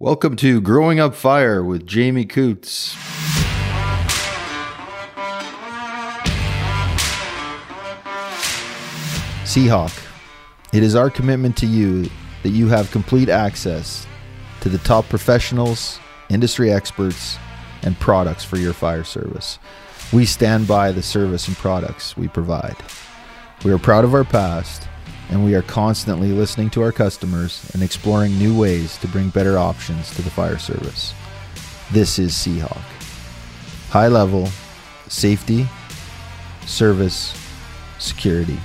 Welcome to Growing Up Fire with Jamie Coots. Seahawk, it is our commitment to you that you have complete access to the top professionals, industry experts, and products for your fire service. We stand by the service and products we provide. We are proud of our past, and we are constantly listening to our customers and exploring new ways to bring better options to the fire service. This is Seahawk. High level, safety, service, security.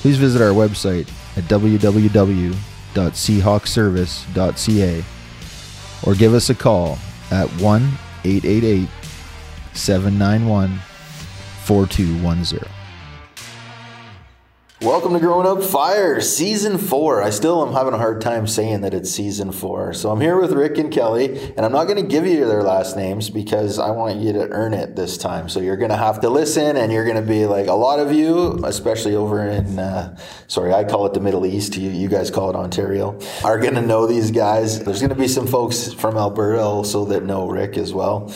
Please visit our website at www.seahawkservice.ca or give us a call at 1 888 791 4210. Welcome to Growing Up Fire, Season 4. I still am having a hard time saying that it's Season 4. So I'm here with Rick and Kelly, and I'm not going to give you their last names because I want you to earn it this time. So you're going to have to listen, and you're going to be like a lot of you, especially over in, uh, sorry, I call it the Middle East. You, you guys call it Ontario, are going to know these guys. There's going to be some folks from Alberta also that know Rick as well.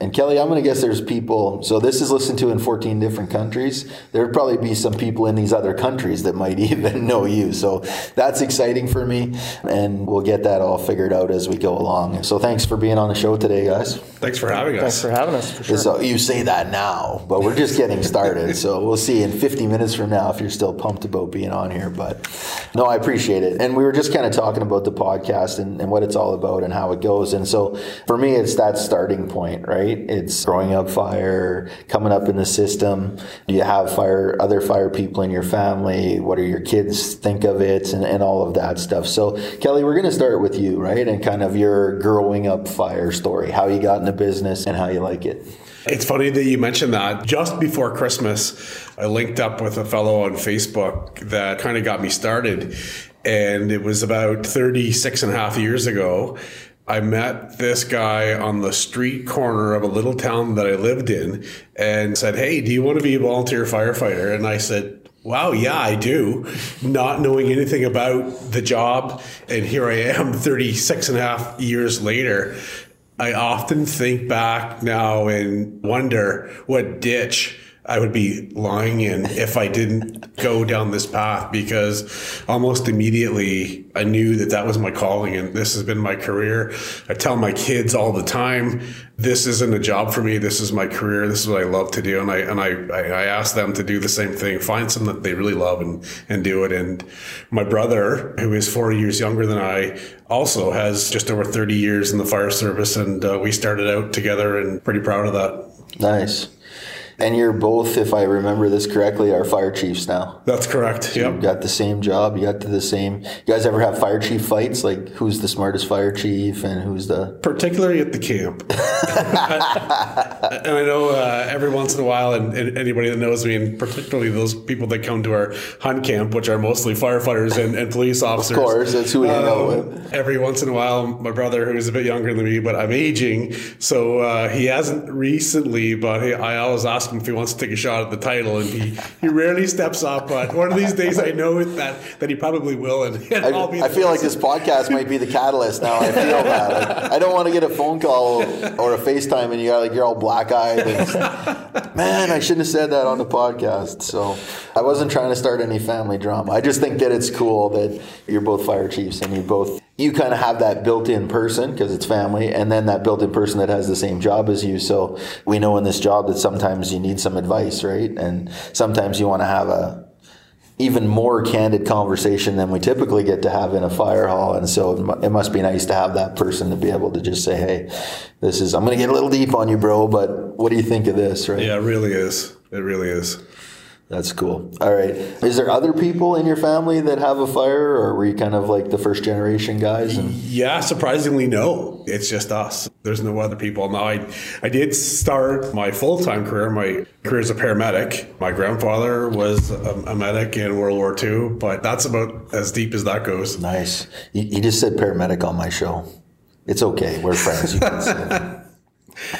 And Kelly, I'm going to guess there's people, so this is listened to in 14 different countries. There'd probably be some people in these other countries that might even know you. So that's exciting for me. And we'll get that all figured out as we go along. So thanks for being on the show today, guys. Thanks for having us. Thanks for having us, for sure. So you say that now, but we're just getting started. so we'll see in 50 minutes from now if you're still pumped about being on here. But no, I appreciate it. And we were just kind of talking about the podcast and, and what it's all about and how it goes. And so for me, it's that starting point, right? It's growing up fire, coming up in the system. Do you have fire, other fire people in your family? What do your kids think of it and, and all of that stuff? So Kelly, we're going to start with you, right? And kind of your growing up fire story, how you got into business and how you like it. It's funny that you mentioned that. Just before Christmas, I linked up with a fellow on Facebook that kind of got me started. And it was about 36 and a half years ago. I met this guy on the street corner of a little town that I lived in and said, Hey, do you want to be a volunteer firefighter? And I said, Wow, yeah, I do. Not knowing anything about the job. And here I am 36 and a half years later. I often think back now and wonder what ditch I would be lying in if I didn't go down this path because almost immediately I knew that that was my calling and this has been my career. I tell my kids all the time, this isn't a job for me. This is my career. This is what I love to do. And I, and I, I ask them to do the same thing, find something that they really love and, and do it. And my brother, who is four years younger than I, also has just over 30 years in the fire service. And uh, we started out together and pretty proud of that. Nice. And you're both, if I remember this correctly, are fire chiefs now. That's correct. So yep. You got the same job. You got to the same. You guys ever have fire chief fights? Like who's the smartest fire chief and who's the. Particularly at the camp. and I know uh, every once in a while, and, and, anybody that knows me, and particularly those people that come to our hunt camp, which are mostly firefighters and, and police officers. Of course, that's who we hang out um, with. Every once in a while, my brother, who is a bit younger than me, but I'm aging, so uh, he hasn't recently, but he, I always ask him if he wants to take a shot at the title, and he, he rarely steps up. But one of these days, I know that that he probably will, and, and I, I'll be. I feel like this podcast might be the catalyst now. I feel that. I don't want to get a phone call or a FaceTime, and you got like you're all black eyed. Man, I shouldn't have said that on the podcast. So I wasn't trying to start any family drama. I just think that it's cool that you're both fire chiefs and you both you kind of have that built-in person because it's family and then that built-in person that has the same job as you. So we know in this job that sometimes you need some advice right? And sometimes you want to have a even more candid conversation than we typically get to have in a fire hall. And so it must be nice to have that person to be able to just say hey this is i'm going to get a little deep on you bro but what do you think of this? Right? Yeah it really is. It really is that's cool. All right. Is there other people in your family that have a fire, or were you kind of like the first generation guys? And- yeah, surprisingly, no. It's just us. There's no other people. Now, I, I did start my full time career. My career as a paramedic. My grandfather was a, a, medic in World War II, but that's about as deep as that goes. Nice. You, you just said paramedic on my show. It's okay. We're friends. You can say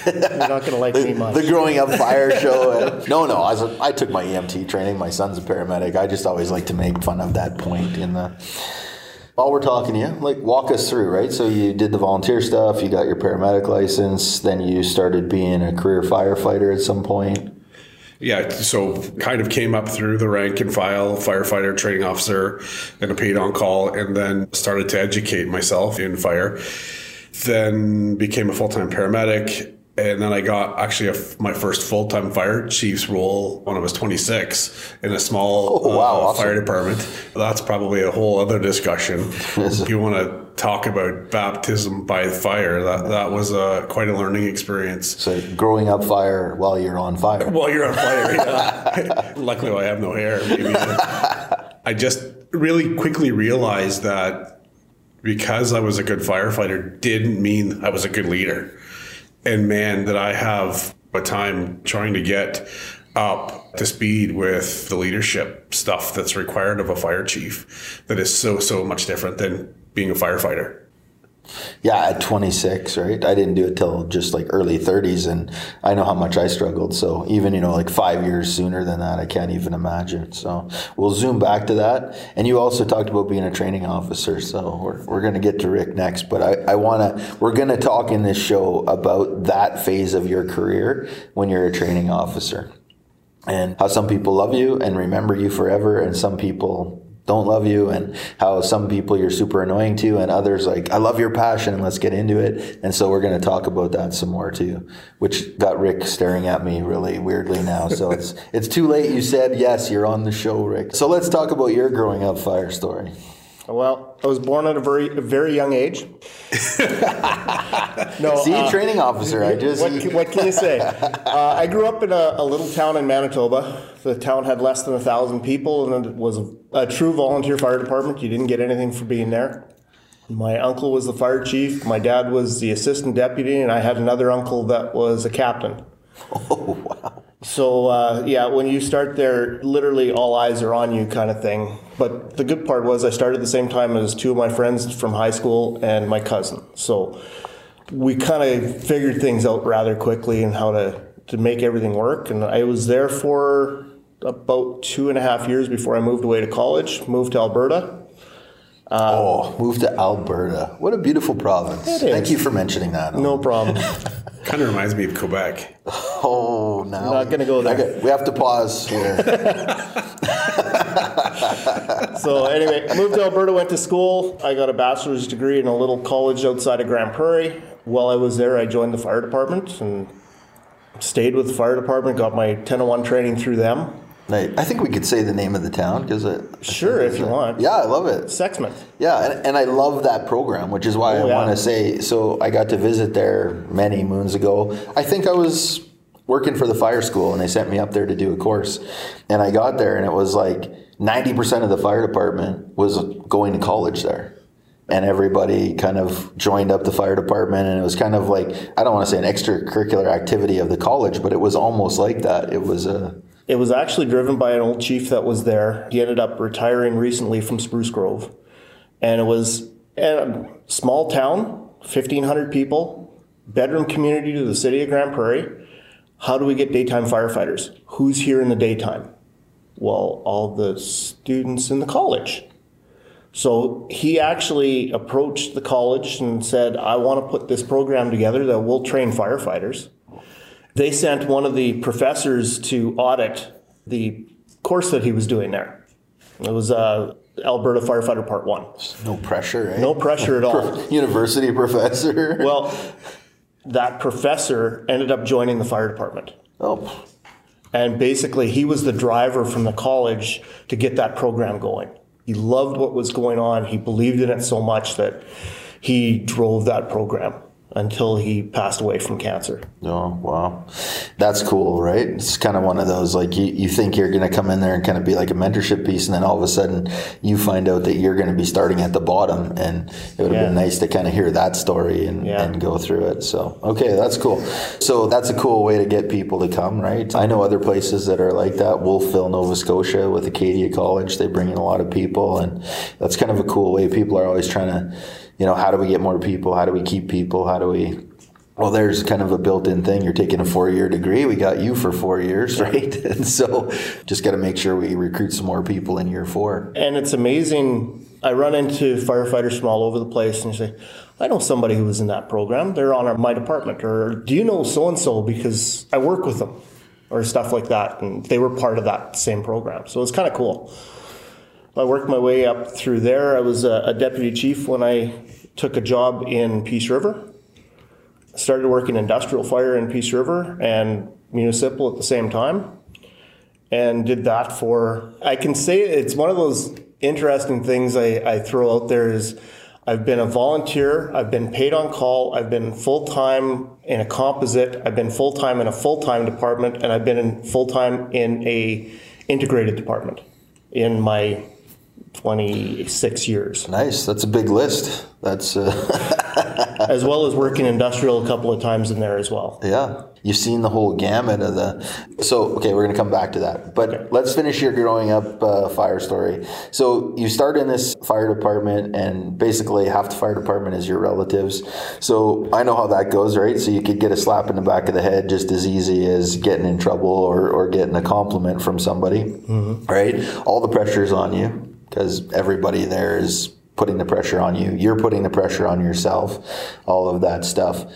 You're not going to like the, me much. The growing up fire show. Uh, no, no. I, was a, I took my EMT training. My son's a paramedic. I just always like to make fun of that point in the. while we're talking to you, like walk us through, right? So you did the volunteer stuff, you got your paramedic license, then you started being a career firefighter at some point. Yeah, so kind of came up through the rank and file, firefighter, training officer, and a paid on call, and then started to educate myself in fire. Then became a full time paramedic. And then I got actually a, my first full time fire chief's role when I was 26 in a small Oh, wow, uh, awesome. fire department. That's probably a whole other discussion. if you want to talk about baptism by fire, that, that was a, quite a learning experience. So growing up fire while you're on fire. While you're on fire, yeah. Luckily, I have no hair. Maybe. I just really quickly realized that because I was a good firefighter didn't mean I was a good leader. And man, that I have a time trying to get up to speed with the leadership stuff that's required of a fire chief that is so, so much different than being a firefighter. Yeah, at 26, right? I didn't do it till just like early 30s, and I know how much I struggled. So even you know like five years sooner than that, I can't even imagine. So we'll zoom back to that. And you also talked about being a training officer. So we're, we're going to get to Rick next, but I, I want to we're going to talk in this show about that phase of your career when you're a training officer, and how some people love you and remember you forever, and some people don't love you and how some people you're super annoying to and others like I love your passion and let's get into it. And so we're going to talk about that some more too, which got Rick staring at me really weirdly now. So it's it's too late. You said yes, you're on the show, Rick. So let's talk about your growing up fire story. Well, I was born at a very, a very young age. no, See, uh, training officer, I just what, can- what can you say? Uh, I grew up in a, a little town in Manitoba. The town had less than a thousand people, and it was a, a true volunteer fire department. You didn't get anything for being there. My uncle was the fire chief. My dad was the assistant deputy, and I had another uncle that was a captain. oh wow. So uh, yeah, when you start there, literally all eyes are on you, kind of thing. But the good part was I started the same time as two of my friends from high school and my cousin. So we kind of figured things out rather quickly and how to to make everything work. And I was there for about two and a half years before I moved away to college. Moved to Alberta. oh, moved to Alberta. What a beautiful province. Thank you for mentioning that. No problem. Kind of reminds me of Quebec. Oh, now Not gonna go there. Okay, we have to pause here. so anyway, I moved to Alberta, went to school. I got a bachelor's degree in a little college outside of Grande Prairie. While I was there, I joined the fire department and stayed with the fire department. Got my 1001 training through them. I think we could say the name of the town because it. Sure, if you want. Yeah, I love it. Sexsmith. Yeah, and, and I love that program, which is why oh, I Oh, yeah. want to say. So I got to visit there many moons ago. I think I was working for the fire school, and they sent me up there to do a course. And I got there, and it was like ninety percent of the fire department was going to college there. And everybody kind of joined up the fire department, and it was kind of like I don't want to say an extracurricular activity of the college, but it was almost like that. It was a It was actually driven by an old chief that was there. He ended up retiring recently from Spruce Grove. And it was a small town, 1,500 people, bedroom community to the city of Grande Prairie. How do we get daytime firefighters? Who's here in the daytime? Well, all the students in the college. So he actually approached the college and said, I want to put this program together that will train firefighters. They sent one of the professors to audit the course that he was doing there. It was uh, Alberta Firefighter Part 1. no pressure, right? No pressure at all. University professor. Well, that professor ended up joining the fire department. oh, And basically, he was the driver from the college to get that program going. He loved what was going on. He believed in it so much that he drove that program until he passed away from cancer. Oh, wow. That's cool, right? It's kind of one of those like you, you think you're going to come in there and kind of be like a mentorship piece, and then all of a sudden you find out that you're going to be starting at the bottom. And it would have Yeah. been nice to kind of hear that story and, Yeah. and go through it. So, okay, that's cool. So, that's a cool way to get people to come, right? I know other places that are like that. Wolfville, Nova Scotia, with Acadia College, they bring in a lot of people, and that's kind of a cool way. People are always trying to, you know, how do we get more people? How do we keep people? How do we well, there's kind of a built-in thing. You're taking a four-year degree. We got you for four years, right? And so, just got to make sure we recruit some more people in year four. And it's amazing I run into firefighters from all over the place and you say, I know somebody who was in that program. They're on our, my department. Or do you know so and so because I work with them or stuff like that. And they were part of that same program. So it's kind of cool. I worked my way up through there. I was a, a deputy chief when I took a job in Peace River. Started working industrial fire in Peace River and municipal at the same time. And did that for, I can say it's one of those interesting things I, I throw out there is I've been a volunteer, I've been paid on call, I've been full time in a composite, I've been full time in a full time department, and I've been full time in a integrated department in my 26 years. Nice. That's a big list. That's uh, as well as working industrial a couple of times in there as well. yeah. You've seen the whole gamut of the. So okay, we're gonna come back to that, but let's finish your growing up uh, fire story. So you start in this fire department, and basically half the fire department is your relatives. So I know how that goes, right? So you could get a slap in the back of the head just as easy as getting in trouble or, or getting a compliment from somebody, right? All the pressure's on you because everybody there is putting the pressure on you. You're putting the pressure on yourself, all of that stuff.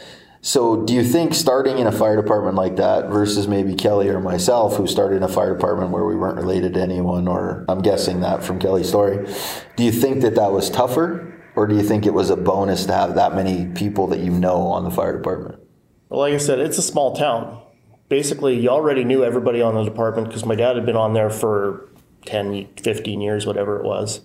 So, do you think starting in a fire department like that versus maybe Kelly or myself, who started in a fire department where we weren't related to anyone, or I'm guessing that from Kelly's story, do you think that that was tougher, or do you think it was a bonus to have that many people that you know on the fire department? Well, like I said, it's a small town. Basically, you already knew everybody on the department because my dad had been on there for 10, 15 years, whatever it was.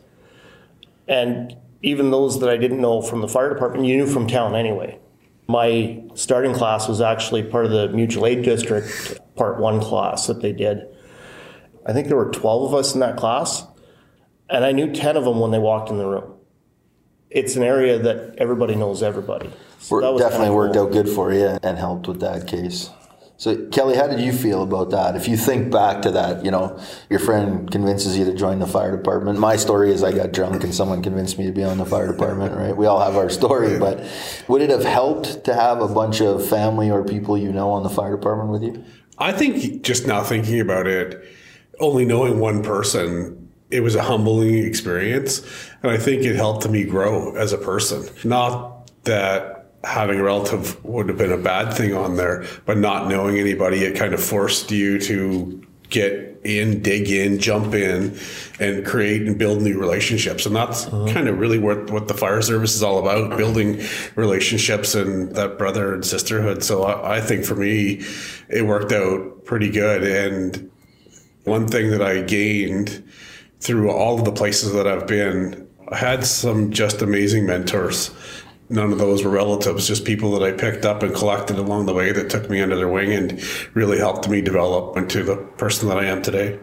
And even those that I didn't know from the fire department, you knew from town anyway. My starting class was actually part of the mutual aid district part one class that they did. I think there were 12 of us in that class, and I knew 10 of them when they walked in the room. It's an area that everybody knows everybody. So that was definitely kinda worked cool. out good for you and helped with that case. So, Kelly, how did you feel about that? If you think back to that, you know, your friend convinces you to join the fire department. My story is I got drunk and someone convinced me to be on the fire department, right? We all have our story, but would it have helped to have a bunch of family or people you know on the fire department with you? I think just now thinking about it, only knowing one person, it was a humbling experience. And I think it helped me grow as a person. Not that having a relative would have been a bad thing on there, but not knowing anybody, it kind of forced you to get in, dig in, jump in, and create and build new relationships. And that's uh-huh. kind of really what, what the fire service is all about building relationships and that brother and sisterhood. So I, I think for me, it worked out pretty good. And one thing that I gained through all of the places that I've been, I had some just amazing mentors. None of those were relatives, just people that I picked up and collected along the way that took me under their wing and really helped me develop into the person that I am today.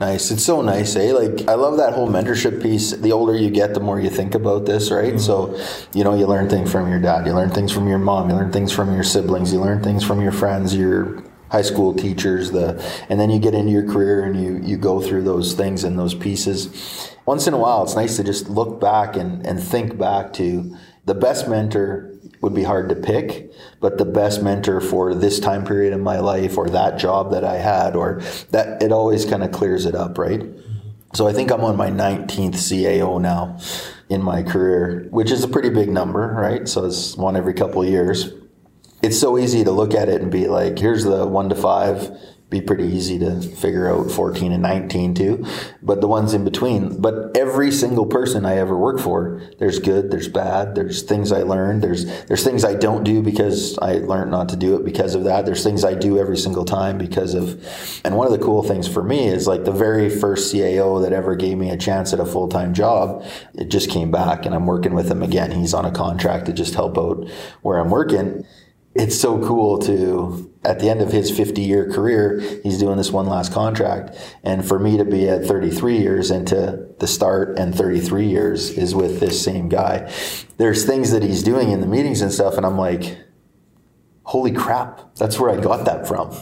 Nice. It's so nice, eh? Like I love that whole mentorship piece. The older you get, the more you think about this, right? So, you know, you learn things from your dad, you learn things from your mom, you learn things from your siblings, you learn things from your friends, your high school teachers, the and then you get into your career and you you go through those things and those pieces. Once in a while, it's nice to just look back and, and think back to the best mentor would be hard to pick, but the best mentor for this time period in my life or that job that I had or that it always kind of clears it up, right? So I think I'm on my 19th CAO now in my career, which is a pretty big number, right? So it's one every couple years. It's so easy to look at it and be like, here's the one to five, be pretty easy to figure out 14 and 19 too, but the ones in between. But every single person I ever worked for, there's good, there's bad, there's things I learned, there's there's things I don't do because I learned not to do it because of that. There's things I do every single time because of and one of the cool things for me is like the very first CAO that ever gave me a chance at a full-time job, it just came back and I'm working with him again. He's on a contract to just help out where I'm working it's so cool to at the end of his 50 year career he's doing this one last contract. And for me to be at 33 years into the start and 33 years is with this same guy. There's things that he's doing in the meetings and stuff and i'm like holy crap that's where i got that from.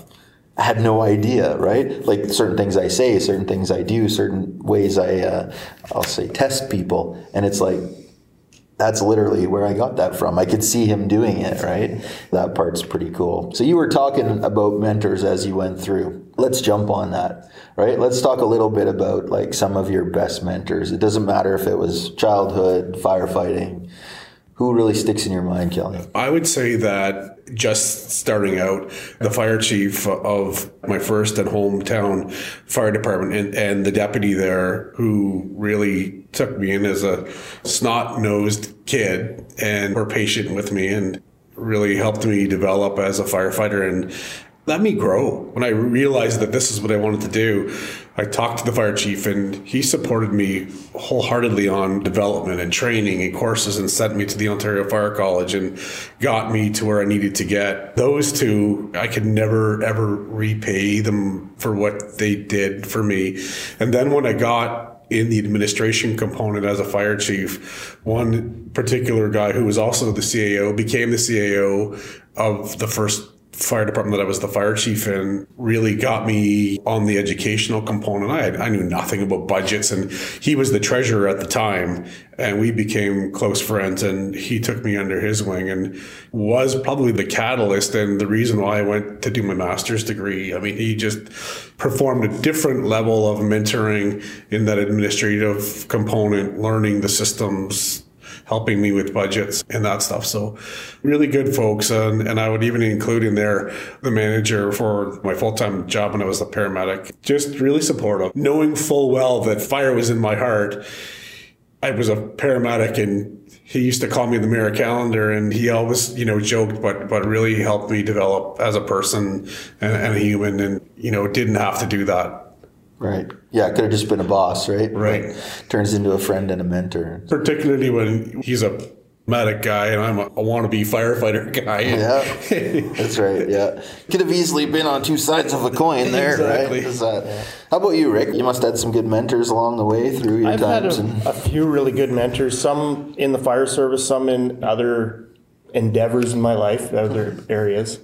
I had no idea, right? Like certain things I say, certain things I do, certain ways I, uh, I'll say test people, and it's like that's literally where I got that from. I could see him doing it, right? That part's pretty cool. So you were talking about mentors as you went through. Let's jump on that, right? Let's talk a little bit about like some of your best mentors. It doesn't matter if it was childhood, firefighting. Who really sticks in your mind, Kelly? I would say that just starting out, the fire chief of my first and hometown fire department and, and the deputy there who really took me in as a snot nosed kid and were patient with me and really helped me develop as a firefighter and let me grow. When I realized that this is what I wanted to do, I talked to the fire chief and he supported me wholeheartedly on development and training and courses and sent me to the Ontario Fire College and got me to where I needed to get. Those two, I could never ever repay them for what they did for me. And then when I got in the administration component as a fire chief, one particular guy who was also the CAO became the CAO of the first fire department that I was the fire chief in really got me on the educational component. I had, I knew nothing about budgets and he was the treasurer at the time and we became close friends and he took me under his wing and was probably the catalyst and the reason why I went to do my master's degree. I mean, he just performed a different level of mentoring in that administrative component, learning the systems, helping me with budgets and that stuff. So really good folks. And, and I would even include in there the manager for my full-time job when I was a paramedic, just really supportive, knowing full well that fire was in my heart. I was a paramedic and he used to call me the mirror calendar and he always, you know, joked, but, but really helped me develop as a person and, and a human and, you know, didn't have to do that Right. Yeah, it could have just been a boss, right? Right. But turns into a friend and a mentor. Particularly when he's a medic guy and I'm a, a wannabe firefighter guy. Yeah, that's right. Yeah, could have easily been on two sides of a coin there, exactly. right? That, yeah. How about you, Rick? You must have had some good mentors along the way through your I've times. had a, a few really good mentors. Some in the fire service, some in other endeavors in my life, other areas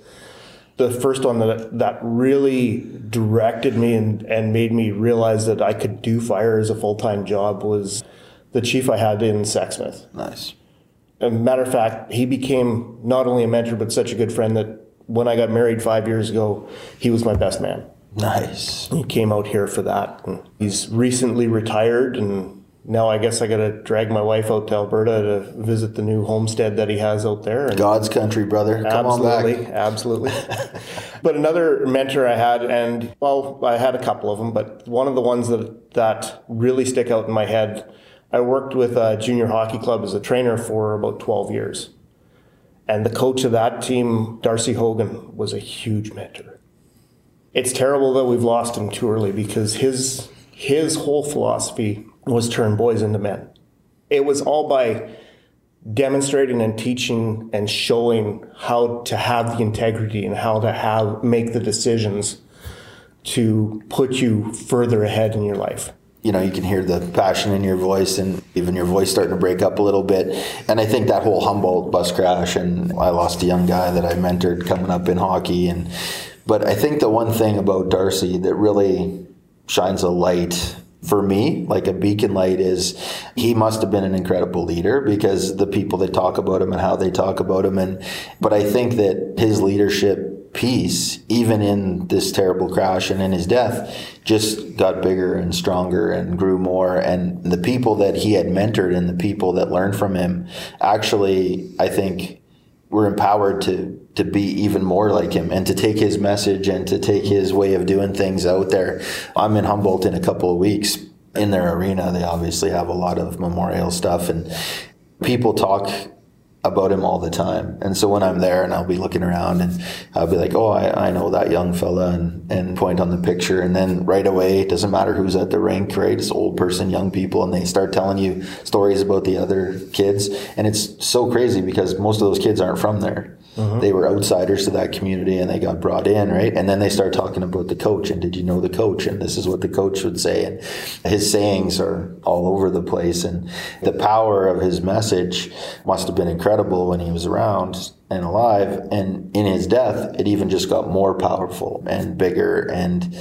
the first one that that really directed me and, and made me realize that I could do fire as a full time job was the chief I had in Sexsmith. Nice. As matter of fact, he became not only a mentor but such a good friend that when I got married five years ago, he was my best man. Nice. He came out here for that. And he's recently retired and now I guess I got to drag my wife out to Alberta to visit the new homestead that he has out there. God's country, brother. Come absolutely, on back. Absolutely. but another mentor I had, and well, I had a couple of them, but one of the ones that, that really stick out in my head, I worked with a junior hockey club as a trainer for about 12 years. And the coach of that team, Darcy Haugan, was a huge mentor. It's terrible that we've lost him too early because his his whole philosophy was turn boys into men. It was all by demonstrating and teaching and showing how to have the integrity and how to have make the decisions to put you further ahead in your life you know, you can hear the passion in your voice and even your voice starting to break up a little bit. And I think that whole Humboldt bus crash and I lost a young guy that I mentored coming up in hockey and but I think the one thing about Darcy that really shines a light for me, like a beacon light, is he must have been an incredible leader because the people that talk about him and how they talk about him. And but I think that his leadership piece, even in this terrible crash and in his death, just got bigger and stronger and grew more. And the people that he had mentored and the people that learned from him, actually, I think, were empowered to to be even more like him and to take his message and to take his way of doing things out there. I'm in Humboldt in a couple of weeks. In their arena, they obviously have a lot of memorial stuff, and people talk about him all the time. And so when I'm there and I'll be looking around and I'll be like, oh, I, I know that young fella and, and point on the picture. And then right away, it doesn't matter who's at the rink, right? It's old person, young people, and they start telling you stories about the other kids. And it's so crazy because most of those kids aren't from there. Mm-hmm. They were outsiders to that community and they got brought in, right? And then they start talking about the coach and did you know the coach? And this is what the coach would say. And his sayings are all over the place. And the power of his message must have been incredible when he was around and alive. And in his death, it even just got more powerful and bigger. And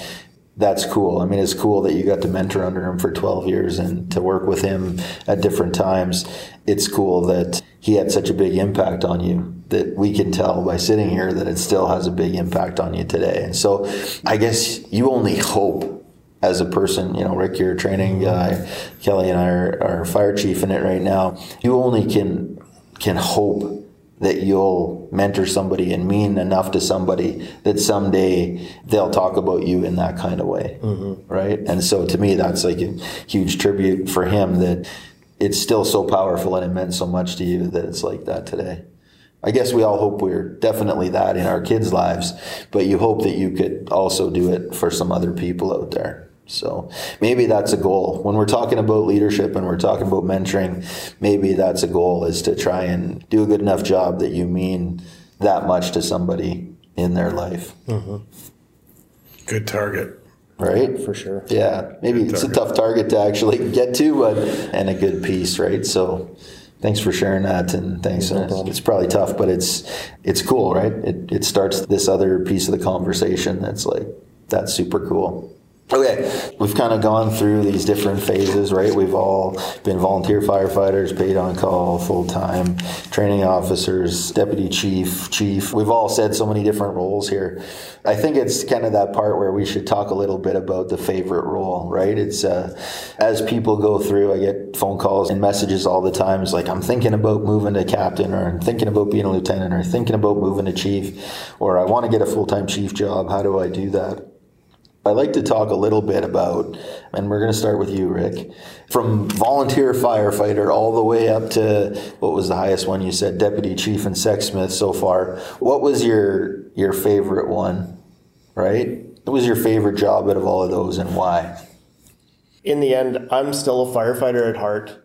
that's cool. I mean, it's cool that you got to mentor under him for 12 years and to work with him at different times. It's cool that he had such a big impact on you that we can tell by sitting here that it still has a big impact on you today. And so I guess you only hope as a person, you know, Rick, you're a training guy, Kelly and I are, are fire chief in it right now. You only can can hope that you'll mentor somebody and mean enough to somebody that someday they'll talk about you in that kind of way. Mm-hmm. Right. And so to me, that's like a huge tribute for him that it's still so powerful and it meant so much to you that it's like that today. I guess we all hope we're definitely that in our kids' lives, but you hope that you could also do it for some other people out there. So maybe that's a goal. When we're talking about leadership and we're talking about mentoring, maybe that's a goal is to try and do a good enough job that you mean that much to somebody in their life. Mm-hmm. Good target. Right? For sure. Yeah. Maybe good it's target. a tough target to actually get to, but and a good piece, right? So thanks for sharing that and thanks no it's, probably tough but it's it's cool right it, it starts this other piece of the conversation that's like that's super cool Okay, we've kind of gone through these different phases, right? We've all been volunteer firefighters, paid on call, full time, training officers, deputy chief, chief. We've all said so many different roles here. I think it's kind of that part where we should talk a little bit about the favorite role, right? It's uh, as people go through, I get phone calls and messages all the time. It's like, I'm thinking about moving to captain, or I'm thinking about being a lieutenant, or thinking about moving to chief, or I want to get a full time chief job. How do I do that? I'd like to talk a little bit about, and we're going to start with you, Rick, from volunteer firefighter all the way up to what was the highest one you said, deputy chief and Sexsmith so far. What was your your favorite one? Right? What was your favorite job out of all of those, and why? In the end, I'm still a firefighter at heart.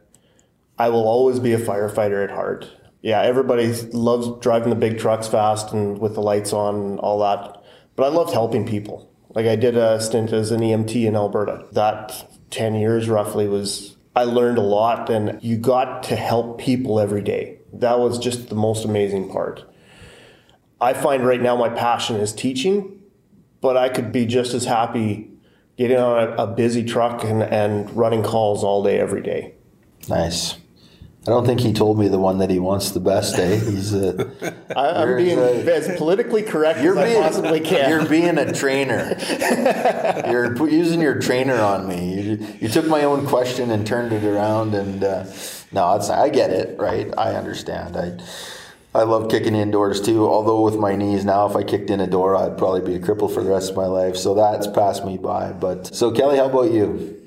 I will always be a firefighter at heart. Yeah, everybody loves driving the big trucks fast and with the lights on and all that. But I loved helping people like I did a stint as an EMT in Alberta. That 10 years roughly was, I learned a lot and you got to help people every day. That was just the most amazing part. I find right now my passion is teaching, but I could be just as happy getting on a, a busy truck and, and running calls all day, every day. Nice. I don't think he told me the one that he wants the best. Eh? He's a. I, I'm being a, as politically correct as being, I possibly can. You're being a trainer. you're using your trainer on me. You, you, took my own question and turned it around, and uh, no, it's I get it. Right, I understand. I. I love kicking indoors too. Although with my knees now, if I kicked in a door, I'd probably be a cripple for the rest of my life. So that's passed me by. But so Kelly, how about you?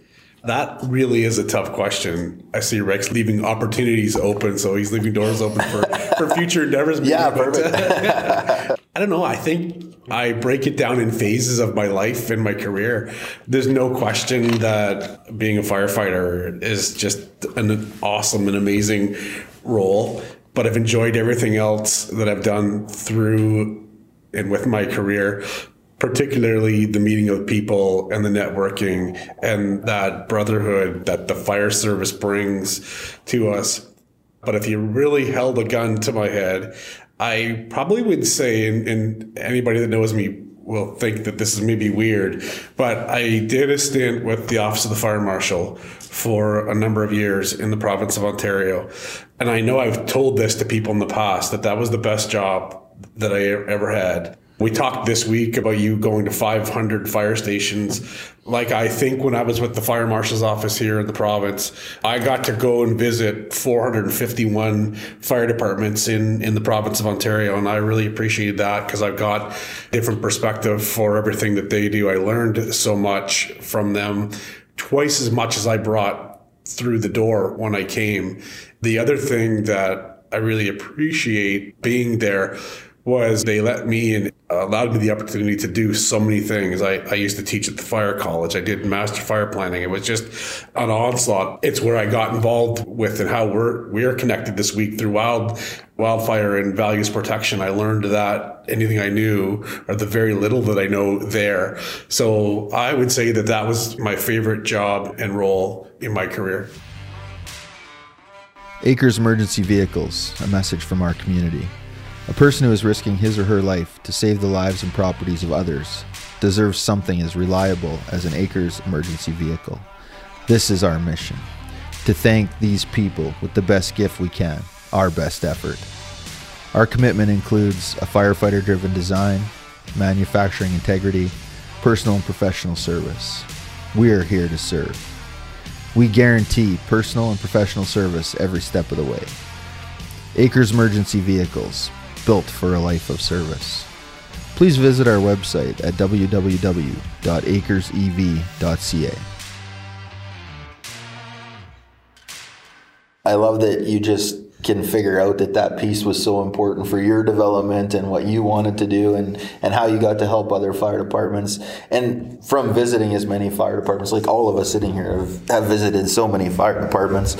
That really is a tough question. I see Rick's leaving opportunities open, so he's leaving doors open for, for future endeavors. yeah, perfect. I don't know. I think I break it down in phases of my life and my career. There's no question that being a firefighter is just an awesome and amazing role, but I've enjoyed everything else that I've done through and with my career particularly the meeting of people and the networking and that brotherhood that the fire service brings to us. But if you really held a gun to my head, I probably would say, and, and anybody that knows me will think that this is maybe weird, but I did a stint with the Office of the Fire Marshal for a number of years in the province of Ontario. And I know I've told this to people in the past that that was the best job that I ever had. We talked this week about you going to 500 fire stations. Like I think when I was with the fire marshal's office here in the province, I got to go and visit 451 fire departments in, in the province of Ontario. And I really appreciated that because I've got different perspective for everything that they do. I learned so much from them, twice as much as I brought through the door when I came. The other thing that I really appreciate being there was they let me and allowed me the opportunity to do so many things. I, I used to teach at the fire college. I did master fire planning. It was just an onslaught. It's where I got involved with and how we're we are connected this week through wild wildfire and values protection. I learned that anything I knew or the very little that I know there. So I would say that that was my favorite job and role in my career. Acres Emergency Vehicles, a message from our community. A person who is risking his or her life to save the lives and properties of others deserves something as reliable as an Acres emergency vehicle. This is our mission to thank these people with the best gift we can, our best effort. Our commitment includes a firefighter driven design, manufacturing integrity, personal and professional service. We are here to serve. We guarantee personal and professional service every step of the way. Acres Emergency Vehicles, built for a life of service. Please visit our website at www.acresev.ca. I love that you just can figure out that that piece was so important for your development and what you wanted to do and, and how you got to help other fire departments. And from visiting as many fire departments, like all of us sitting here have, have visited so many fire departments,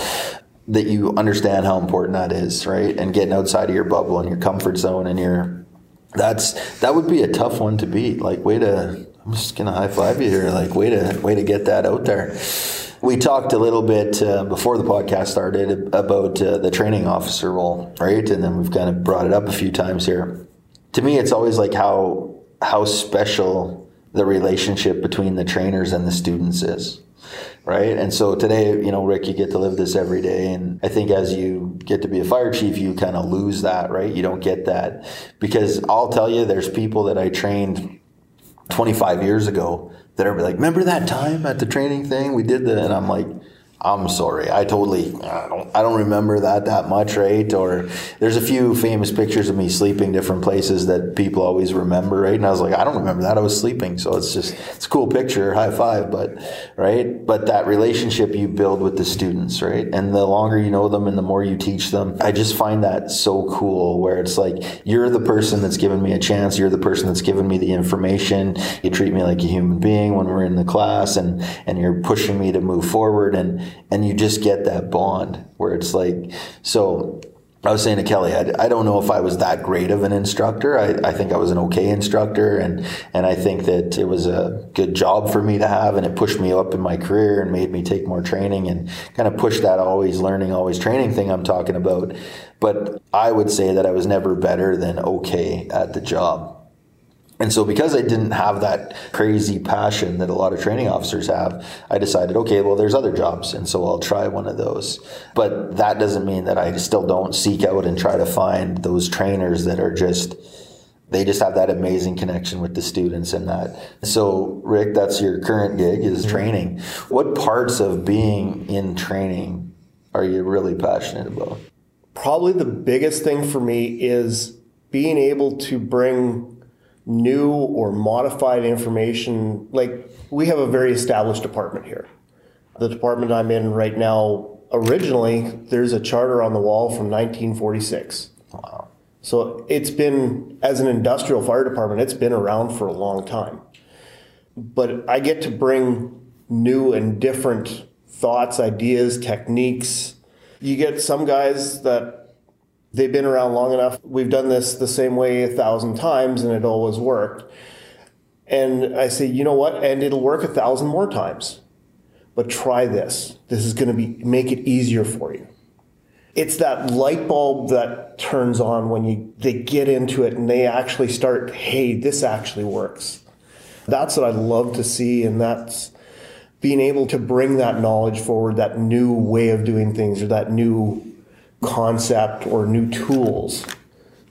that you understand how important that is, right? And getting outside of your bubble and your comfort zone and your that's that would be a tough one to beat. Like way to I'm just gonna high five you here. Like way to way to get that out there we talked a little bit uh, before the podcast started about uh, the training officer role, right? And then we've kind of brought it up a few times here. To me, it's always like how how special the relationship between the trainers and the students is, right? And so today, you know, Rick, you get to live this every day, and I think as you get to be a fire chief, you kind of lose that, right? You don't get that because I'll tell you, there's people that I trained 25 years ago that are like, remember that time at the training thing we did that, and I'm like, I'm sorry. I totally I don't I don't remember that that much, right? Or there's a few famous pictures of me sleeping different places that people always remember, right? And I was like, I don't remember that. I was sleeping. So it's just it's a cool picture, high five, but right? But that relationship you build with the students, right? And the longer you know them and the more you teach them, I just find that so cool where it's like you're the person that's given me a chance, you're the person that's given me the information. You treat me like a human being when we're in the class and and you're pushing me to move forward and and you just get that bond where it's like so I was saying to Kelly, I, I, don't know if I was that great of an instructor. I, I think I was an okay instructor, and and I think that it was a good job for me to have, and it pushed me up in my career and made me take more training and kind of push that always learning, always training thing I'm talking about. But I would say that I was never better than okay at the job. And so, because I didn't have that crazy passion that a lot of training officers have, I decided, okay, well, there's other jobs, and so I'll try one of those. But that doesn't mean that I still don't seek out and try to find those trainers that are just, they just have that amazing connection with the students and that. So, Rick, that's your current gig is training. What parts of being in training are you really passionate about? Probably the biggest thing for me is being able to bring new or modified information. Like we have a very established department here. The department I'm in right now, originally, there's a charter on the wall from 1946. Wow. So it's been, as an industrial fire department, it's been around for a long time. But I get to bring new and different thoughts, ideas, techniques. You get some guys that they've been around long enough. We've done this the same way a thousand times and it always worked. And I say, you know what? And it'll work a thousand more times. But try this. This is going to be make it easier for you. It's that light bulb that turns on when you they get into it and they actually start, hey, this actually works. That's what I love to see, and that's being able to bring that knowledge forward, that new way of doing things, or that new concept or new tools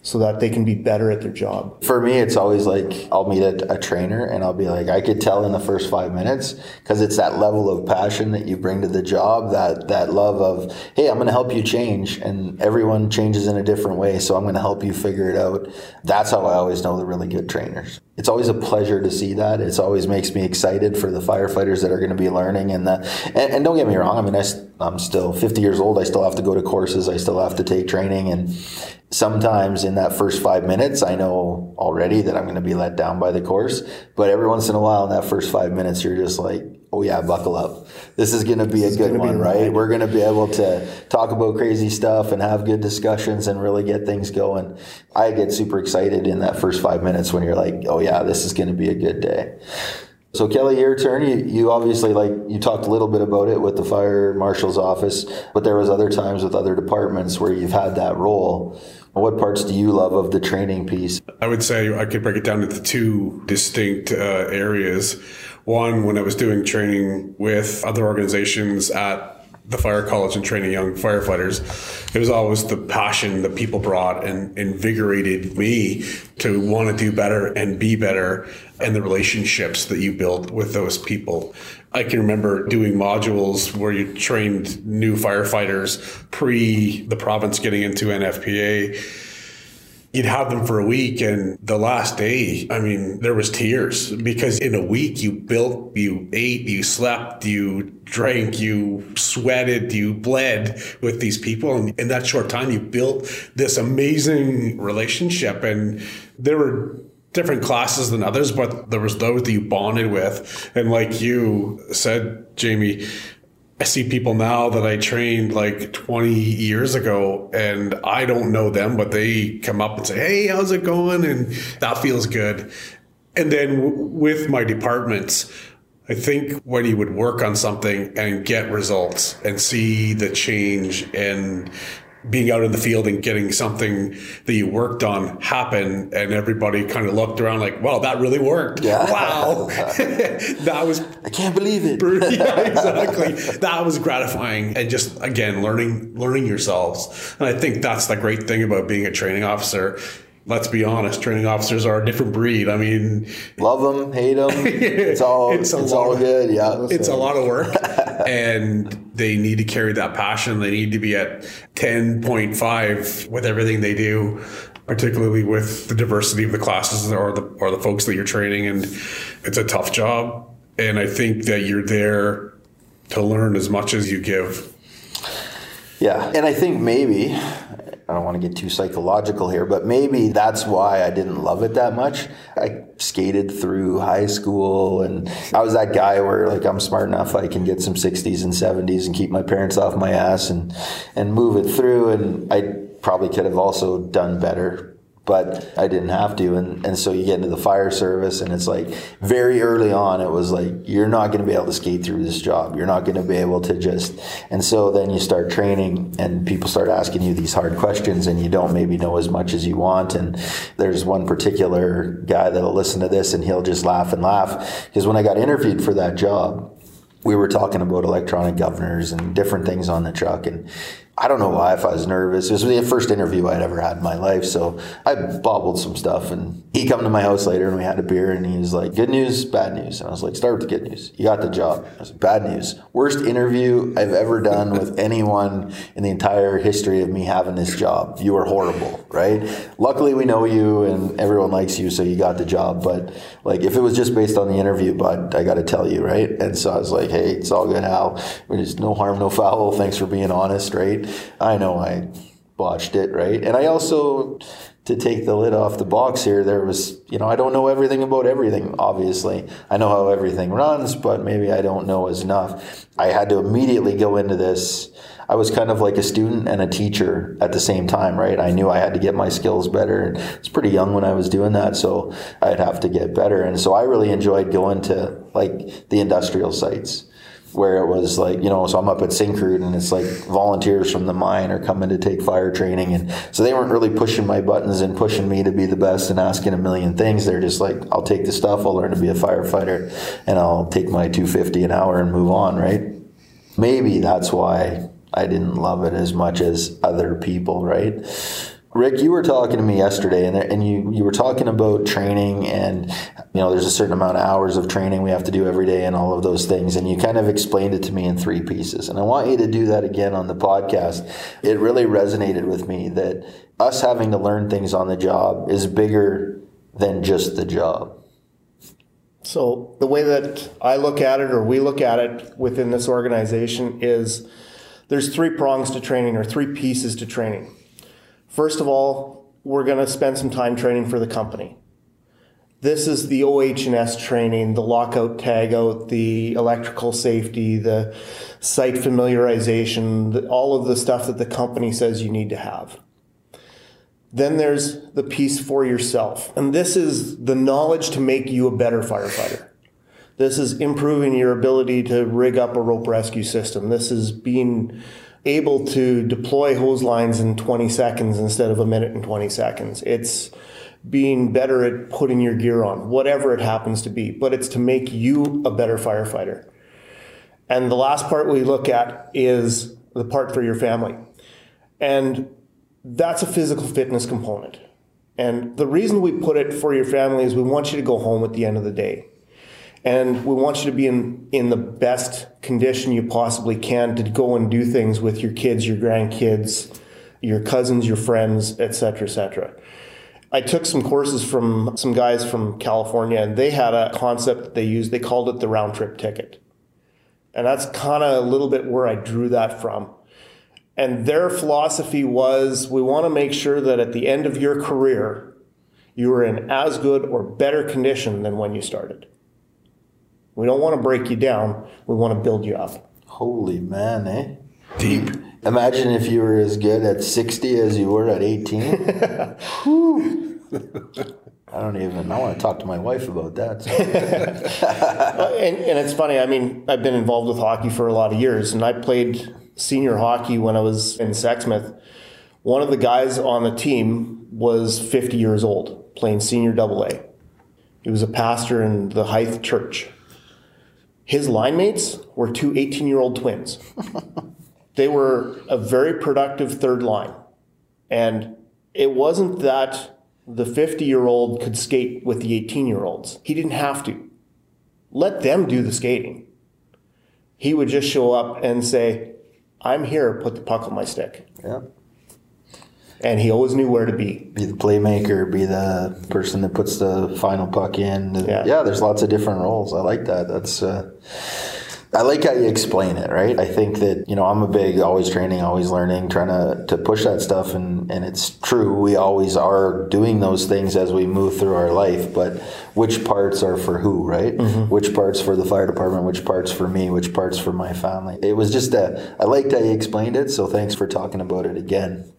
so that they can be better at their job? For me, it's always like I'll meet a, a trainer and I'll be like, I could tell in the first five minutes because it's that level of passion that you bring to the job, that that love of, hey, I'm going to help you change, and everyone changes in a different way, so I'm going to help you figure it out. That's how I always know the really good trainers. It's always a pleasure to see that. It always makes me excited for the firefighters that are going to be learning, and the, and, and don't get me wrong. I mean, I, I'm still 50 years old. I still have to go to courses. I still have to take training, and sometimes in that first five minutes, I know already that I'm going to be let down by the course. But every once in a while, in that first five minutes, you're just like, oh yeah, buckle up. This is going to be a good one, right? We're going to be able to talk about crazy stuff and have good discussions and really get things going. I get super excited in that first five minutes when you're like, oh yeah, this is going to be a good day. So Kelly, your turn. You, you obviously like you talked a little bit about it with the fire marshal's office, but there was other times with other departments where you've had that role What parts do you love of the training piece? I would say I could break it down into two distinct uh, areas. One, when I was doing training with other organizations at the fire college and training young firefighters, it was always the passion that people brought and invigorated me to want to do better and be better and the relationships that you build with those people. I can remember doing modules where you trained new firefighters pre the province getting into NFPA you'd have them for a week and the last day i mean there was tears because in a week you built you ate you slept you drank you sweated you bled with these people. And in that short time you built this amazing relationship. And there were different classes than others but there was those that you bonded with. And like you said jamie I see people now that I trained like 20 years ago and I don't know them, but they come up and say, Hey, how's it going? And that feels good. And then w- with my departments, I think when you would work on something and get results and see the change and being out in the field and getting something that you worked on happen and everybody kind of looked around like wow that really worked Yeah. wow that was I can't believe it. yeah, exactly. That was gratifying, and just again learning learning yourselves. And I think that's the great thing about being a training officer. Let's be honest, training officers are a different breed. I mean, Love them, hate them. It's all It's it's, all lot. good. Yeah. it's a lot of work, and they need to carry that passion. They need to be at ten point five with everything they do. Particularly with the diversity of the classes or the or the folks that you're training, and it's a tough job. And I think that you're there to learn as much as you give. Yeah, and I think maybe I don't want to get too psychological here, but maybe that's why I didn't love it that much. I skated through high school, and I was that guy where like I'm smart enough I can get some 60s and 70s and keep my parents off my ass and and move it through. And I probably could have also done better but I didn't have to. And, and so you get into the fire service, and it's like very early on, it was like, you're not going to be able to skate through this job. You're not going to be able to just. And so then you start training, and people start asking you these hard questions, and you don't maybe know as much as you want. And there's one particular guy that'll listen to this, and he'll just laugh and laugh. Because when I got interviewed for that job, we were talking about electronic governors and different things on the truck and I don't know why if I was uh, nervous. This was the first interview I'd ever had in my life, so I bobbled some stuff and he come to my house later and we had a beer and he was like, Good news, bad news. And I was like, Start with the good news. You got the job. I was like, Bad news. Worst interview I've ever done with anyone in the entire history of me having this job. You are horrible, right? Luckily we know you and everyone likes you, so you got the job. But like if it was just based on the interview, but I gotta tell you, right? And so I was like, Hey, it's all good, Al. There's no harm, no foul. Thanks for being honest, right? I know I botched it, right? And I also, to take the lid off the box here, there was, you know, I don't know everything about everything, obviously. I know how everything runs, but maybe I don't know as enough. I had to immediately go into this. I was kind of like a student and a teacher at the same time, right? I knew I had to get my skills better. And it's pretty young when I was doing that, so I'd have to get better. And so I really enjoyed going to like the industrial sites where it was like, you know, so I'm up at Syncrude and it's like volunteers from the mine are coming to take fire training. And so they weren't really pushing my buttons and pushing me to be the best and asking a million things. They're just like, I'll take the stuff, I'll learn to be a firefighter, and I'll take my 250 an hour and move on, right? Maybe that's why I didn't love it as much as other people, right? Rick, you were talking to me yesterday, and, and you, you were talking about training, and you know there's a certain amount of hours of training we have to do every day, and all of those things. And you kind of explained it to me in three pieces, and I want you to do that again on the podcast. It really resonated with me that us having to learn things on the job is bigger than just the job. So the way that I look at it, or we look at it within this organization, is there's three prongs to training, or three pieces to training. First of all, we're going to spend some time training for the company. This is the OH&S training, the lockout tagout, the electrical safety, the site familiarization, the, all of the stuff that the company says you need to have. Then there's the piece for yourself. And this is the knowledge to make you a better firefighter. This is improving your ability to rig up a rope rescue system. This is being able to deploy hose lines in 20 seconds instead of a minute and 20 seconds. It's being better at putting your gear on, whatever it happens to be, but it's to make you a better firefighter. And the last part we look at is the part for your family. And that's a physical fitness component. And the reason we put it for your family is we want you to go home at the end of the day. And we want you to be in, in the best condition you possibly can to go and do things with your kids, your grandkids, your cousins, your friends, etc., etc. I took some courses from some guys from California, and they had a concept that they used. They called it the round trip ticket. And that's kind of a little bit where I drew that from. And their philosophy was we want to make sure that at the end of your career, you are in as good or better condition than when you started. We don't want to break you down. We want to build you up. Holy man, eh? Deep. Imagine if you were as good at 60 as you were at 18. I don't even, I want to talk to my wife about that. So. and, and it's funny, I mean, I've been involved with hockey for a lot of years, and I played senior hockey when I was in Sexsmith. One of the guys on the team was 50 years old, playing senior double A. He was a pastor in the Hythe Church. His line mates were two 18 year old twins. they were a very productive third line. And it wasn't that the 50 year old could skate with the 18 year olds, he didn't have to. Let them do the skating. He would just show up and say, I'm here, put the puck on my stick. yeah. And he always knew where to be. Be the playmaker, be the person that puts the final puck in. Yeah. Yeah, there's lots of different roles. I like that. That's, uh, I like how you explain it, right? I think that, you know, I'm a big always training, always learning, trying to, to push that stuff. And, and it's true. We always are doing those things as we move through our life. But which parts are for who, right? Which parts for the fire department, which parts for me, which parts for my family. It was just a, I liked how you explained it. So thanks for talking about it again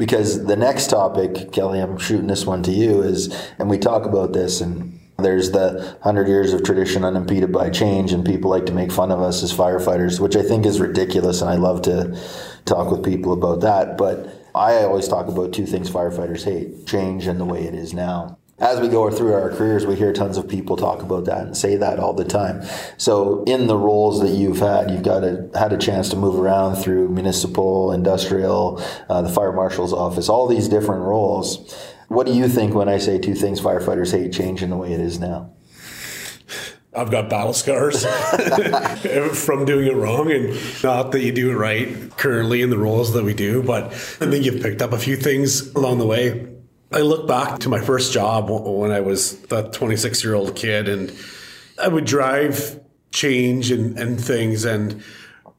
because the next topic, Kelly, I'm shooting this one to you, is, and we talk about this, and there's the 100 years of tradition unimpeded by change, and people like to make fun of us as firefighters, which I think is ridiculous, and I love to talk with people about that. But I always talk about two things firefighters hate change and the way it is now. As we go through our careers, we hear tons of people talk about that and say that all the time. So, in the roles that you've had, you've got a, had a chance to move around through municipal, industrial, uh, the fire marshal's office, all these different roles. What do you think when I say two things firefighters hate change in the way it is now? I've got battle scars from doing it wrong, and not that you do it right currently in the roles that we do, but I think you've picked up a few things along the way. I look back to my first job when I was that 26 year old kid, and I would drive change and, and things. And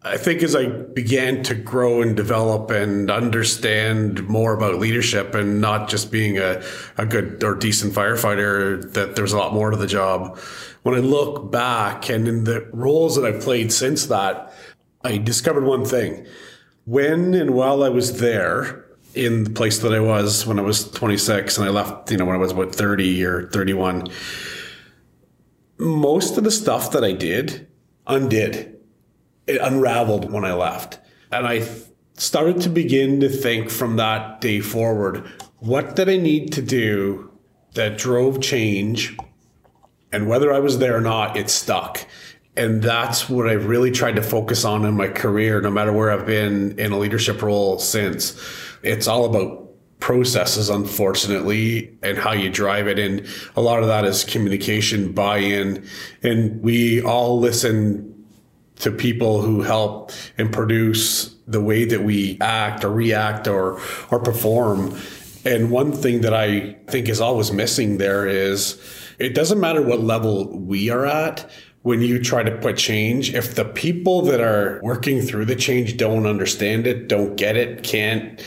I think as I began to grow and develop and understand more about leadership and not just being a, a good or decent firefighter, that there's a lot more to the job. When I look back and in the roles that I've played since that, I discovered one thing. When and while I was there, in the place that I was when I was 26 and I left, you know, when I was about 30 or 31, most of the stuff that I did undid. It unraveled when I left. And I started to begin to think from that day forward, what did I need to do that drove change? And whether I was there or not, it stuck. And that's what I've really tried to focus on in my career, no matter where I've been in a leadership role since. It's all about processes, unfortunately, and how you drive it. And a lot of that is communication, buy in. And we all listen to people who help and produce the way that we act or react or, or perform. And one thing that I think is always missing there is it doesn't matter what level we are at when you try to put change, if the people that are working through the change don't understand it, don't get it, can't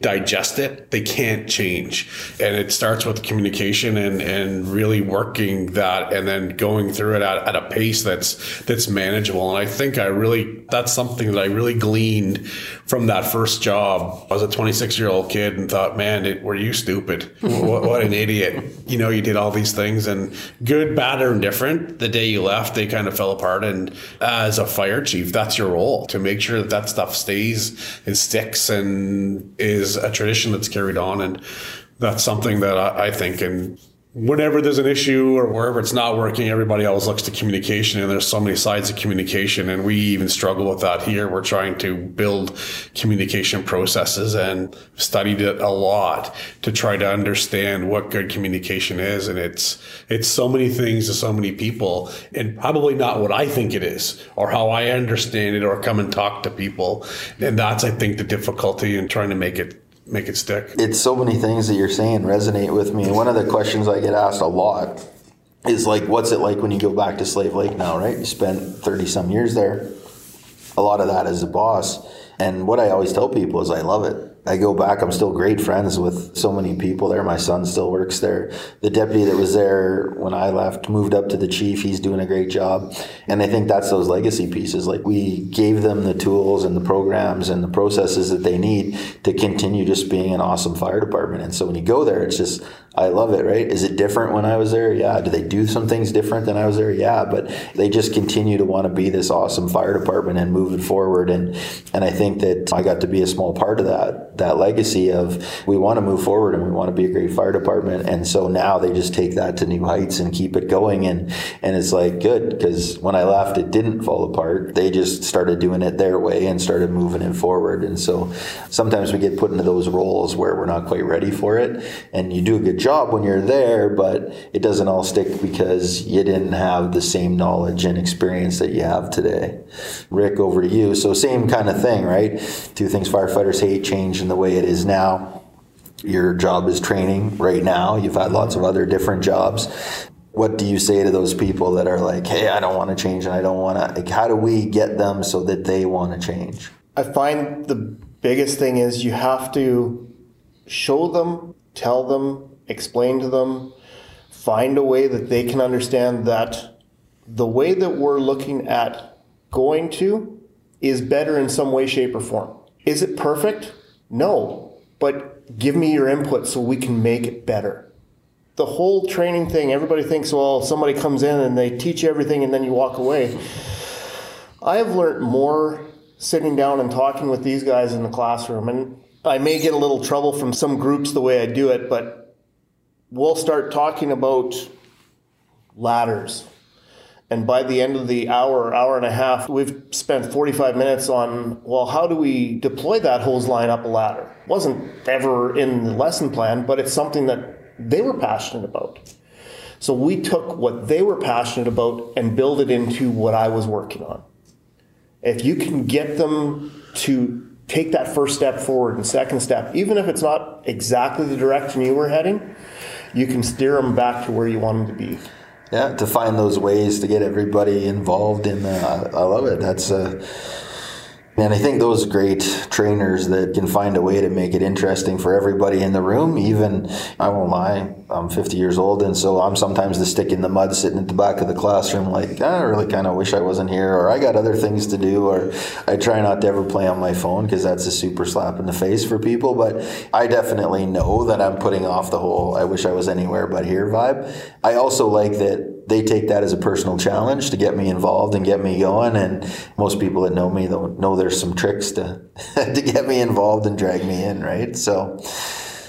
digest it, they can't change. And it starts with communication and, and really working that and then going through it at, at a pace that's that's manageable. And I think I really that's something that I really gleaned from that first job. I was a 26 year old kid and thought, man, it, were you stupid? what, what an idiot. You know, you did all these things and good, bad, or indifferent. The day you left, they kind of fell apart. And as a fire chief, that's your role to make sure that that stuff stays and sticks and is a tradition that's carried on. And that's something that I, I think and whenever there's an issue or wherever it's not working, everybody always looks to communication, and there's so many sides of communication, and we even struggle with that here. We're trying to build communication processes and studied it a lot to try to understand what good communication is, and it's it's so many things to so many people, and probably not what I think it is or how I understand it or come and talk to people, and that's I think the difficulty in trying to make it make it stick. It's so many things that you're saying resonate with me. One of the questions I get asked a lot is like, what's it like when you go back to Slave Lake now, right? You spent 30 some years there. A lot of that as a boss. And what I always tell people is I love it. I go back, I'm still great friends with so many people there. My son still works there. The deputy that was there when I left moved up to the chief. He's doing a great job. And I think that's those legacy pieces. Like we gave them the tools and the programs and the processes that they need to continue just being an awesome fire department. And so when you go there, it's just, I love it, right? Is it different when I was there? Yeah. Do they do some things different than I was there? Yeah. But they just continue to want to be this awesome fire department and move it forward. And, and I think that I got to be a small part of that that legacy of we want to move forward and we want to be a great fire department. And so now they just take that to new heights and keep it going. And, and it's like good because when I left, it didn't fall apart. They just started doing it their way and started moving it forward. And so sometimes we get put into those roles where we're not quite ready for it. And you do a good job when you're there, but it doesn't all stick because you didn't have the same knowledge and experience that you have today. Rick, over to you. So same kind of thing, right? Two things firefighters hate change in the way it is now. Your job is training right now. You've had lots of other different jobs. What do you say to those people that are like, hey, I don't want to change and I don't want to? Like, how do we get them so that they want to change? I find the biggest thing is you have to show them, tell them, explain to them, find a way that they can understand that the way that we're looking at going to is better in some way, shape, or form. Is it perfect? No, but give me your input so we can make it better. The whole training thing, everybody thinks, well, somebody comes in and they teach everything and then you walk away. I have learned more sitting down and talking with these guys in the classroom. And I may get a little trouble from some groups the way I do it, but we'll start talking about ladders and by the end of the hour, hour and a half, we've spent 45 minutes on, well, how do we deploy that hose line up a ladder? Wasn't ever in the lesson plan, but it's something that they were passionate about. So we took what they were passionate about and build it into what I was working on. If you can get them to take that first step forward and second step, even if it's not exactly the direction you were heading, you can steer them back to where you want them to be. Yeah, to find those ways to get everybody involved in. Uh, I love it. That's uh, and I think those great trainers that can find a way to make it interesting for everybody in the room, even, I won't lie, I'm 50 years old, and so I'm sometimes the stick in the mud sitting at the back of the classroom, like, I really kind of wish I wasn't here, or I got other things to do, or I try not to ever play on my phone because that's a super slap in the face for people. But I definitely know that I'm putting off the whole I wish I was anywhere but here vibe. I also like that they take that as a personal challenge to get me involved and get me going. And most people that know me know there's some tricks to to get me involved and drag me in, right? So.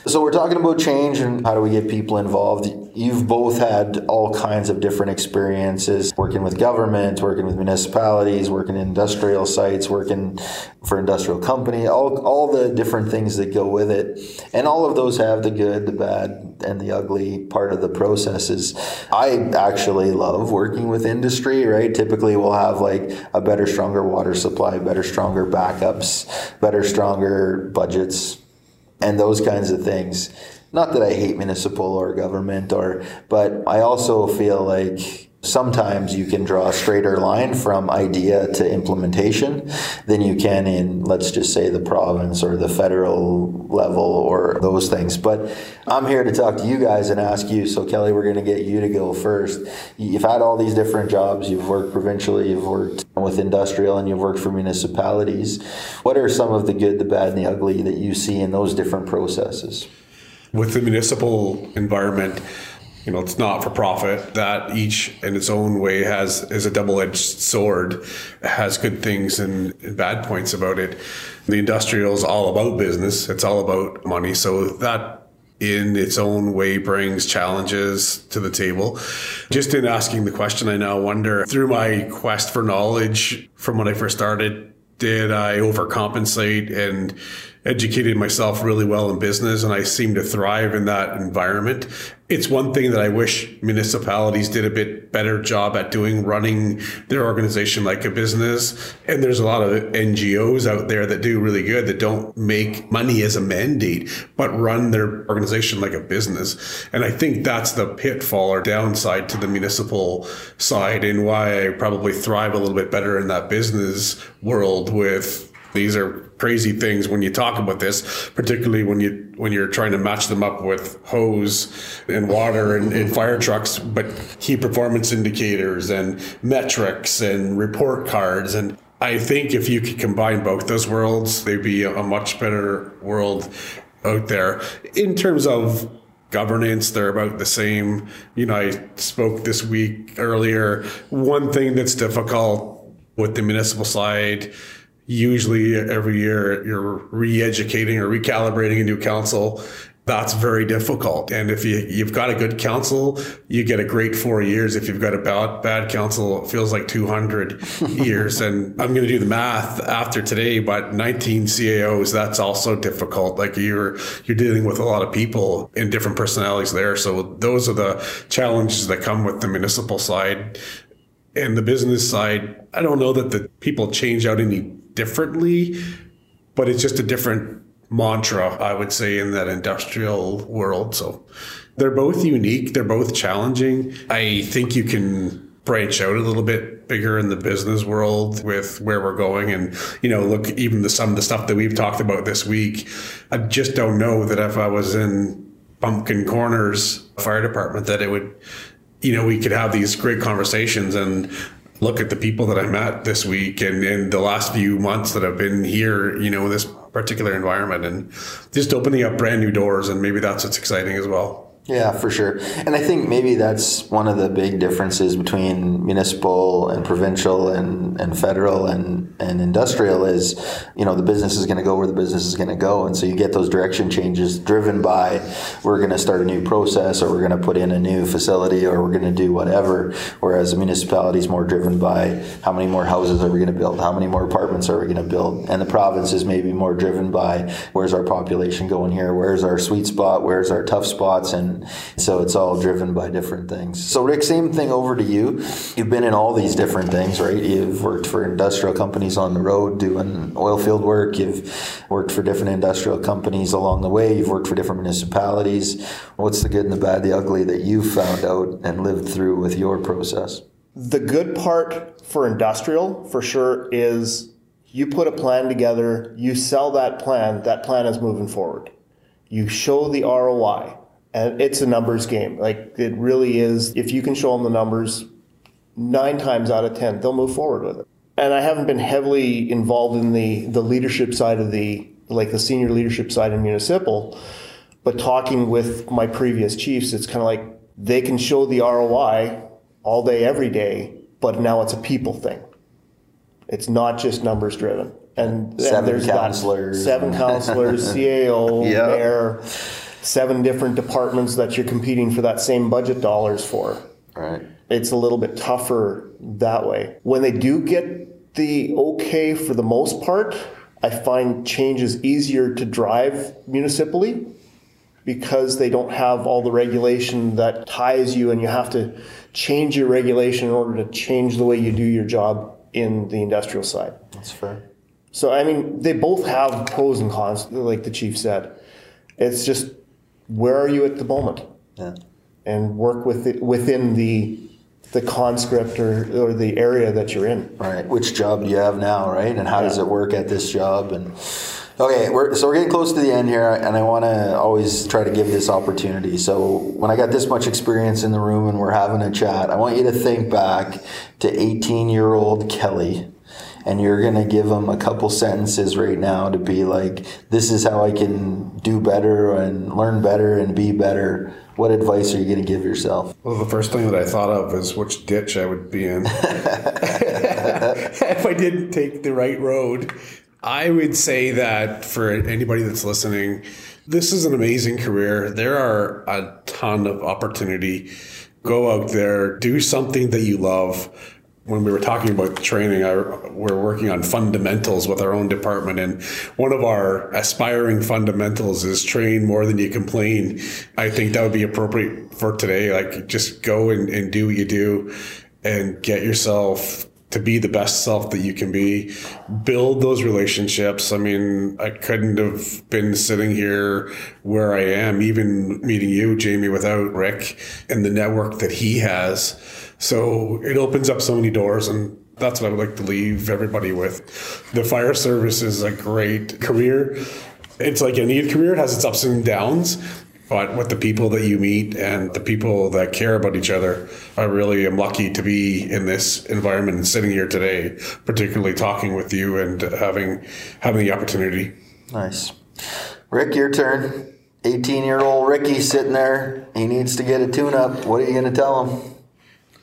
So we're talking about change and how do we get people involved. You've both had all kinds of different experiences working with government, working with municipalities, working in industrial sites, working for industrial company, all, all the different things that go with it. And all of those have the good, the bad, and the ugly part of the processes. I actually love working with industry, right? Typically we'll have like a better, stronger water supply, better, stronger backups, better, stronger budgets, and those kinds of things. Not that I hate municipal or government or but I also feel like sometimes you can draw a straighter line from idea to implementation than you can in, let's just say, the province or the federal level or those things. But I'm here to talk to you guys and ask you. So, Kelly, we're going to get you to go first. You've had all these different jobs. You've worked provincially, you've worked with industrial, and you've worked for municipalities. What are some of the good, the bad, and the ugly that you see in those different processes? With the municipal environment, you know, it's not for profit. That each in its own way has is a double edged sword, has good things and, bad points about it. The industrial is all about business. It's all about money. So that in its own way brings challenges to the table. Just in asking the question, I now wonder through my quest for knowledge from when I first started, did I overcompensate and educated myself really well in business and I seem to thrive in that environment. It's one thing that I wish municipalities did a bit better job at doing, running their organization like a business. And there's a lot of NGOs out there that do really good that don't make money as a mandate, but run their organization like a business. And I think that's the pitfall or downside to the municipal side and why I probably thrive a little bit better in that business world with these are crazy things when you talk about this, particularly when you when you're trying to match them up with hose and water and, and fire trucks, but key performance indicators and metrics and report cards and I think if you could combine both those worlds, they'd be a much better world out there. In terms of governance, they're about the same. You know, I spoke this week earlier. One thing that's difficult with the municipal side usually every year you're re-educating or recalibrating a new council. That's very difficult. And if you, you've got a good council you get a great four years. If you've got a bad, bad council it feels like 200 years. And i'm going to do the math after today but 19 caos that's also difficult. Like you're you're dealing with a lot of people and different personalities there. So those are the challenges that come with the municipal side. And the business side i don't know that the people change out any differently, but it's just a different mantra, I would say, in that industrial world. So they're both unique, they're both challenging. I think you can branch out a little bit bigger in the business world with where we're going and you know look even the some of the stuff that we've talked about this week i just don't know that if i was in pumpkin corners fire department that it would you know we could have these great conversations and look at the people that I met this week and in the last few months that I've been here, you know, in this particular environment and just opening up brand new doors. And maybe that's what's exciting as well. Yeah, for sure. And I think maybe that's one of the big differences between municipal and provincial and, and federal and, and industrial is, you know, the business is going to go where the business is going to go. And so you get those direction changes driven by we're going to start a new process or we're going to put in a new facility or we're going to do whatever. Whereas a municipality is more driven by how many more houses are we going to build? How many more apartments are we going to build? And the province is maybe more driven by where's our population going here? Where's our sweet spot? Where's our tough spots? And so it's all driven by different things. So Rick, same thing over to you. You've been in all these different things, right? You've worked for industrial companies on the road doing oil field work. You've worked for different industrial companies along the way. You've worked for different municipalities. What's the good and the bad, the ugly that you've found out and lived through with your process? The good part for industrial, for sure, is you put a plan together, you sell that plan, that plan is moving forward. You show the ROI and it's a numbers game. Like it really is. If you can show them the numbers, nine times out of ten, they'll move forward with it. And I haven't been heavily involved in the the leadership side of the like the senior leadership side in municipal, but talking with my previous chiefs, it's kind of like they can show the ROI all day, every day, but now it's a people thing. It's not just numbers driven. And, seven and there's councilors. Seven councilors, CAO, Yep. mayor seven different departments that you're competing for that same budget dollars for. Right. It's a little bit tougher that way. When they do get the okay for the most part, I find change is easier to drive municipally because they don't have all the regulation that ties you and you have to change your regulation in order to change the way you do your job in the industrial side. That's fair. So I mean, they both have pros and cons, like the chief said. It's just where are you at the moment? Yeah. And work with it within the the conscript or, or the area that you're in. Right. Which job do you have now, right? And how does it work at this job? And okay, we're, so we're getting close to the end here, and I want to always try to give this opportunity. So when I got this much experience in the room and we're having a chat, I want you to think back to 18 year old Kelly. And you're going to give them a couple sentences right now to be like, this is how I can do better and learn better and be better what advice are you going to give yourself? Well, the first thing that I thought of is which ditch I would be in if I didn't take the right road. I would say that for anybody that's listening, this is an amazing career. There are a ton of opportunity. Go out there, do something that you love when we were talking about training, I, we're working on fundamentals with our own department. And one of our aspiring fundamentals is train more than you complain. I think that would be appropriate for today. Like just go and, and do what you do and get yourself to be the best self that you can be. Build those relationships. I mean, I couldn't have been sitting here where I am, even meeting you, Jamie, without Rick and the network that he has so it opens up so many doors and that's what I would like to leave everybody with. The fire service is a great career. It's like any career, it has its ups and downs. But with the people that you meet and the people that care about each other, I really am lucky to be in this environment and sitting here today, particularly talking with you and having having the opportunity. Nice. Rick, your turn. 18 year old Ricky sitting there. He needs to get a tune up. What are you going to tell him?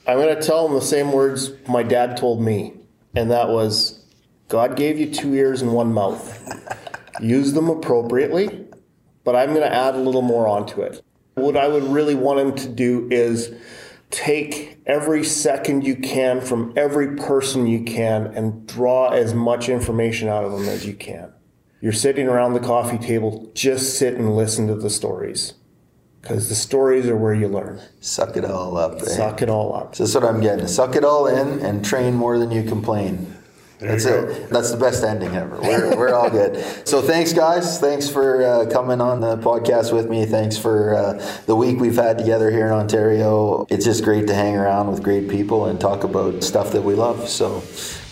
I'm going to tell him the same words my dad told me, and that was God gave you two ears and one mouth. Use them appropriately, but I'm going to add a little more onto it. What I would really want him to do is take every second you can from every person you can and draw as much information out of them as you can. You're sitting around the coffee table, just sit and listen to the stories because the stories are where you learn. Suck it all up. Eh? Suck it all up. So that's what I'm getting. Suck it all in and train more than you complain. There that's it. That's the best ending ever. We're, we're all good. So thanks, guys. Thanks for uh, coming on the podcast with me. Thanks for uh, the week we've had together here in Ontario. It's just great to hang around with great people and talk about stuff that we love. So,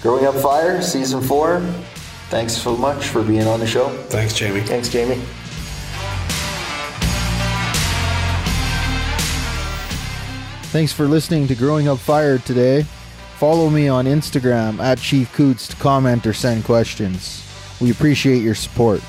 Growing Up Fire, season four. Thanks so much for being on the show. Thanks, Jamie. Thanks, Jamie. Thanks for listening to Growing Up Fire today. Follow me on Instagram at Chief Coutts to comment or send questions. We appreciate your support.